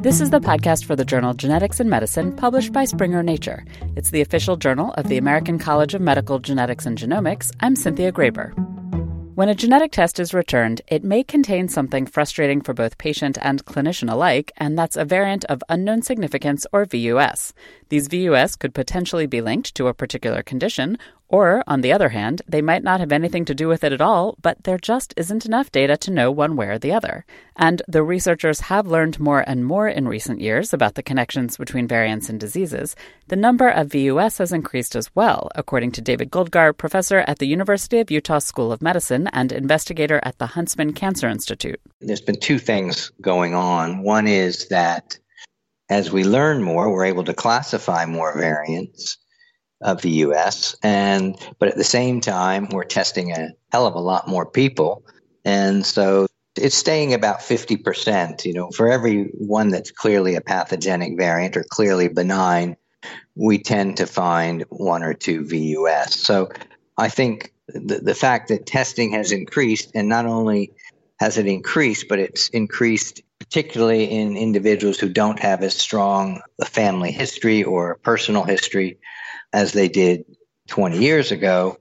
This is the podcast for the journal Genetics in Medicine, published by Springer Nature. It's the official journal of the American College of Medical Genetics and Genomics. I'm Cynthia Graber. When a genetic test is returned, it may contain something frustrating for both patient and clinician alike, and that's a variant of unknown significance or VUS. These VUS could potentially be linked to a particular condition, or, on the other hand, they might not have anything to do with it at all, but there just isn't enough data to know one way or the other. And the researchers have learned more and more in recent years about the connections between variants and diseases. The number of VUS has increased as well, according to David Goldgar, professor at the University of Utah School of Medicine and investigator at the Huntsman Cancer Institute. There's been two things going on. One is that as we learn more, we're able to classify more variants of the VUS. And but at the same time, we're testing a hell of a lot more people. And so it's staying about 50%. You know, for every one that's clearly a pathogenic variant or clearly benign, we tend to find one or two VUS. So I think the, the fact that testing has increased, and not only has it increased, but it's increased particularly in individuals who don't have as strong a family history or personal history as they did 20 years ago,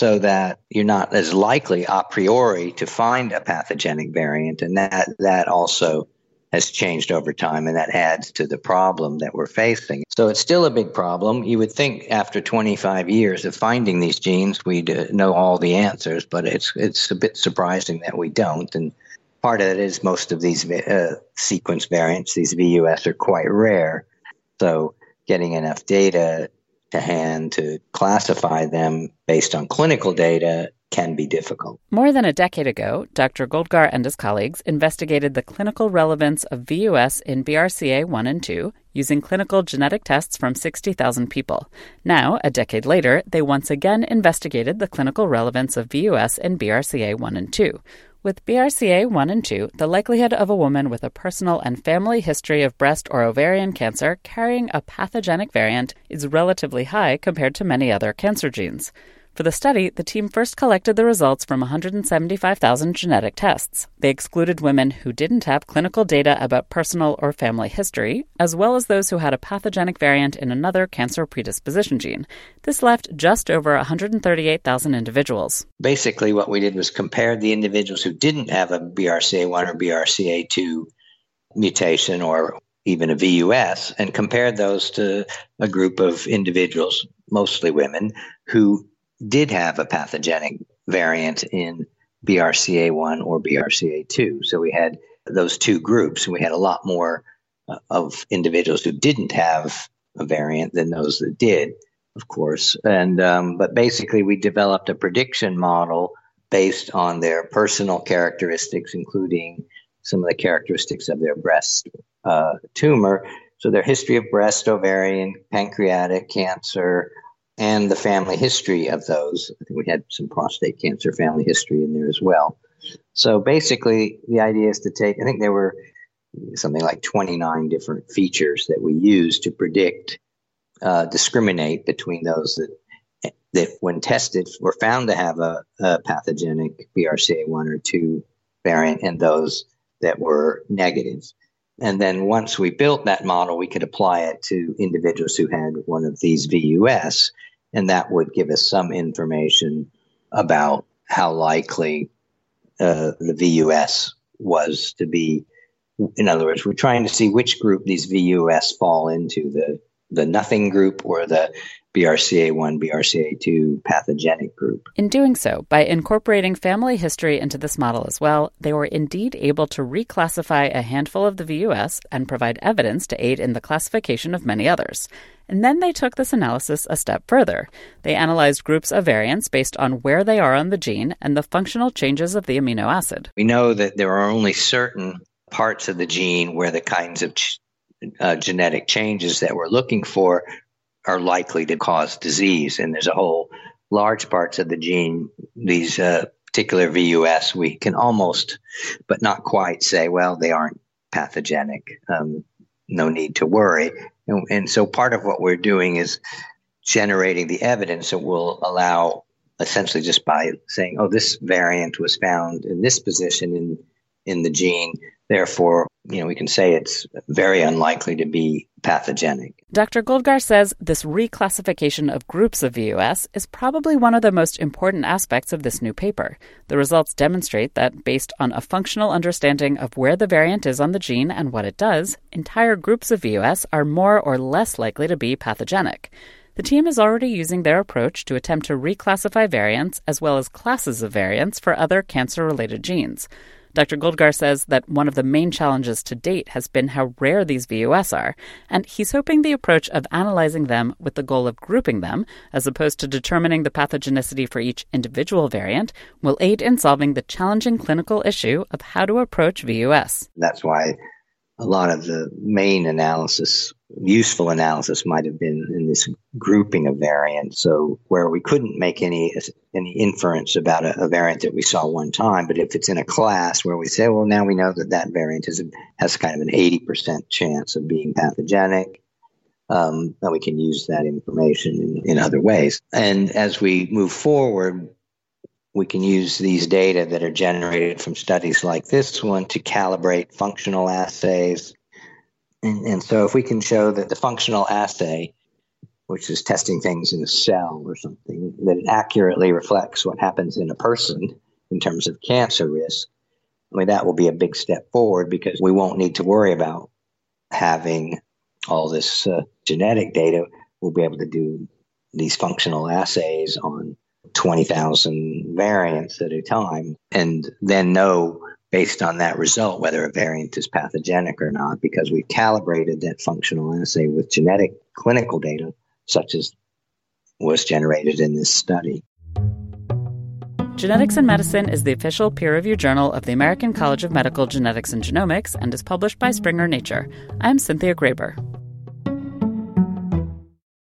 so that you're not as likely a priori to find a pathogenic variant. And that, that also has changed over time, and that adds to the problem that we're facing. So it's still a big problem. You would think after 25 years of finding these genes, we'd uh, know all the answers, but it's it's a bit surprising that we don't. And part of it is most of these uh, sequence variants, these VUS, are quite rare. So getting enough data to hand to classify them based on clinical data can be difficult. More than a decade ago, Dr. Goldgar and his colleagues investigated the clinical relevance of VUS in BRCA1 and 2 using clinical genetic tests from 60,000 people. Now, a decade later, they once again investigated the clinical relevance of VUS in BRCA1 and 2. With BRCA 1 and 2, the likelihood of a woman with a personal and family history of breast or ovarian cancer carrying a pathogenic variant is relatively high compared to many other cancer genes. For the study, the team first collected the results from 175,000 genetic tests. They excluded women who didn't have clinical data about personal or family history, as well as those who had a pathogenic variant in another cancer predisposition gene. This left just over 138,000 individuals. Basically, what we did was compare the individuals who didn't have a BRCA1 or BRCA2 mutation or even a VUS and compared those to a group of individuals, mostly women, who did have a pathogenic variant in BRCA1 or BRCA2. So we had those two groups, and we had a lot more uh, of individuals who didn't have a variant than those that did, of course. And um, but basically, we developed a prediction model based on their personal characteristics, including some of the characteristics of their breast uh, tumor. So their history of breast, ovarian, pancreatic cancer, and the family history of those. I think we had some prostate cancer family history in there as well. So basically, the idea is to take, I think there were something like 29 different features that we use to predict, uh, discriminate between those that, that when tested were found to have a, a pathogenic BRCA1 or 2 variant and those that were negative. And then once we built that model, we could apply it to individuals who had one of these VUS, and that would give us some information about how likely uh, the VUS was to be. In other words, we're trying to see which group these VUS fall into the the nothing group or the BRCA1, BRCA2 pathogenic group. In doing so, by incorporating family history into this model as well, they were indeed able to reclassify a handful of the VUS and provide evidence to aid in the classification of many others. And then they took this analysis a step further. They analyzed groups of variants based on where they are on the gene and the functional changes of the amino acid. We know that there are only certain parts of the gene where the kinds of ch- uh, genetic changes that we're looking for are likely to cause disease. And there's a whole large parts of the gene, these uh, particular VUS, we can almost, but not quite say, well, they aren't pathogenic. Um, no need to worry. And, and so part of what we're doing is generating the evidence that will allow essentially just by saying, oh, this variant was found in this position in, in the gene. Therefore, you know, we can say it's very unlikely to be pathogenic. Dr. Goldgar says this reclassification of groups of VUS is probably one of the most important aspects of this new paper. The results demonstrate that, based on a functional understanding of where the variant is on the gene and what it does, entire groups of VUS are more or less likely to be pathogenic. The team is already using their approach to attempt to reclassify variants as well as classes of variants for other cancer related genes. Dr. Goldgar says that one of the main challenges to date has been how rare these VUS are, and he's hoping the approach of analyzing them with the goal of grouping them, as opposed to determining the pathogenicity for each individual variant, will aid in solving the challenging clinical issue of how to approach VUS. That's why a lot of the main analysis, useful analysis, might have been in this grouping of variants. So where we couldn't make any any inference about a, a, variant that we saw one time, but if it's in a class where we say, well, now we know that that variant is, has kind of an eighty percent chance of being pathogenic. Um, and we can use that information in, in other ways. And as we move forward, we can use these data that are generated from studies like this one to calibrate functional assays. And, and, so, if we can show that the functional assay, which is testing things in a cell or something, that it accurately reflects what happens in a person in terms of cancer risk, I mean, that will be a big step forward because we won't need to worry about having all this uh, genetic data. We'll be able to do these functional assays on 20,000 variants at a time and then know based on that result whether a variant is pathogenic or not because we've calibrated that functional assay with genetic clinical data such as was generated in this study. Genetics in Medicine is the official peer reviewed journal of the American College of Medical Genetics and Genomics and is published by Springer Nature. I'm Cynthia Graber.